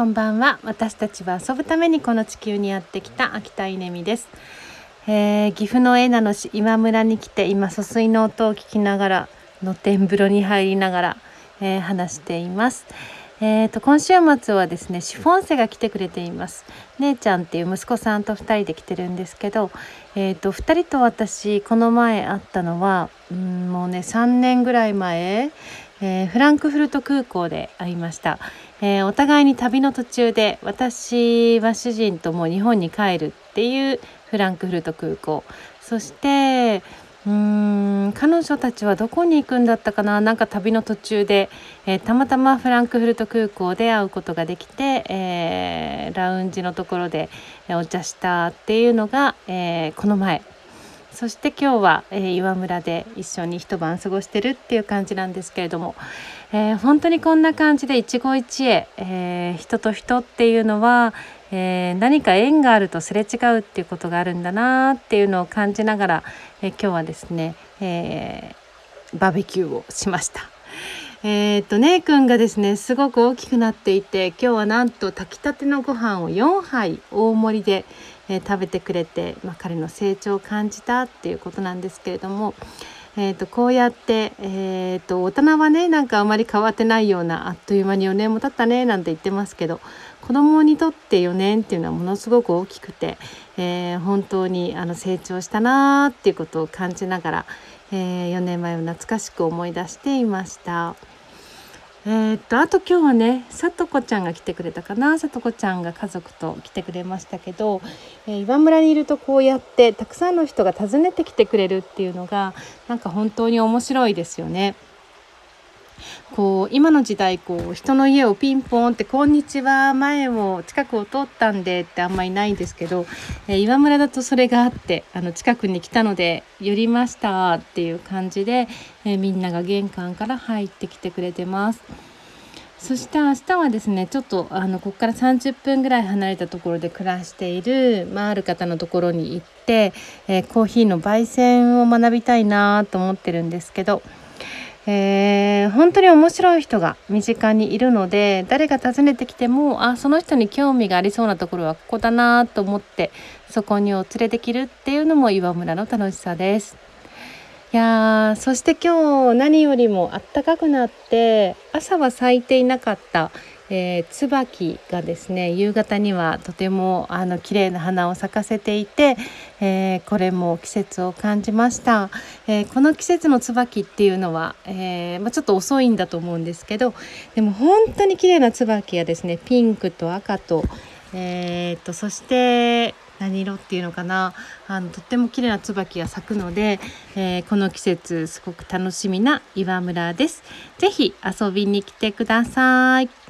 こんばんは。私たちは遊ぶためにこの地球にやってきた秋田稲美です、えー、岐阜の恵那の市今村に来て今疎水の音を聞きながら露天風呂に入りながら、えー、話しています。えーと、今週末はですねシフォンセが来てくれています。姉ちゃんっていう息子さんと2人で来てるんですけど、えーと、と2人と私この前会ったのはうんもうね3年ぐらい前、えー、フランクフルト空港で会いました、えー、お互いに旅の途中で私は主人とも日本に帰るっていうフランクフルト空港。そしてうん彼女たちはどこに行くんだったかな？なんか旅の途中で、えー、たまたまフランクフルト空港で会うことができて、えー、ラウンジのところでお茶したっていうのが、えー、この前。そして今日は、えー、岩村で一緒に一晩過ごしてるっていう感じなんですけれども、えー、本当にこんな感じで一期一会、えー、人と人っていうのは、え何か縁があるとすれ違うっていうことがあるんだなっていうのを感じながら、え今日はですね、えバーベキューをしました。えー、っとねくんがですねすごく大きくなっていて今日はなんと炊きたてのご飯を4杯大盛りで、えー、食べてくれて、まあ、彼の成長を感じたっていうことなんですけれども、えー、とこうやって、えー、と大人はねなんかあまり変わってないようなあっという間に4年も経ったねなんて言ってますけど子どもにとって4年っていうのはものすごく大きくて、えー、本当にあの成長したなーっていうことを感じながら、えー、4年前を懐かしく思い出していました。えー、っとあと今日はねさとこちゃんが来てくれたかなさとこちゃんが家族と来てくれましたけど、えー、岩村にいるとこうやってたくさんの人が訪ねてきてくれるっていうのがなんか本当に面白いですよね。こう今の時代こう人の家をピンポンって「こんにちは前を近くを通ったんで」ってあんまりないんですけど、えー、岩村だとそれがあってあの近くに来たので寄りましたっていう感じで、えー、みんなが玄関から入ってきてくれてます。そして明日はですねちょっとあのここから30分ぐらい離れたところで暮らしている、まあ、ある方のところに行って、えー、コーヒーの焙煎を学びたいなと思ってるんですけどえ。えー、本当に面白い人が身近にいるので誰が訪ねてきてもあその人に興味がありそうなところはここだなと思ってそこにお連れできるっていうのも岩村の楽しさです。いやそして今日何よりもあったかくなって朝は咲いていなかったえー、椿がですね夕方にはとてもあの綺麗な花を咲かせていて、えー、これも季節を感じました、えー、この季節の椿っていうのは、えまあ、ちょっと遅いんだと思うんですけどでも本当に綺麗な椿がですねピンクと赤と,、えーと、とそして何色っていうのかなあのとっても綺麗な椿が咲くので、えー、この季節すごく楽しみな岩村です。ぜひ遊びに来てください。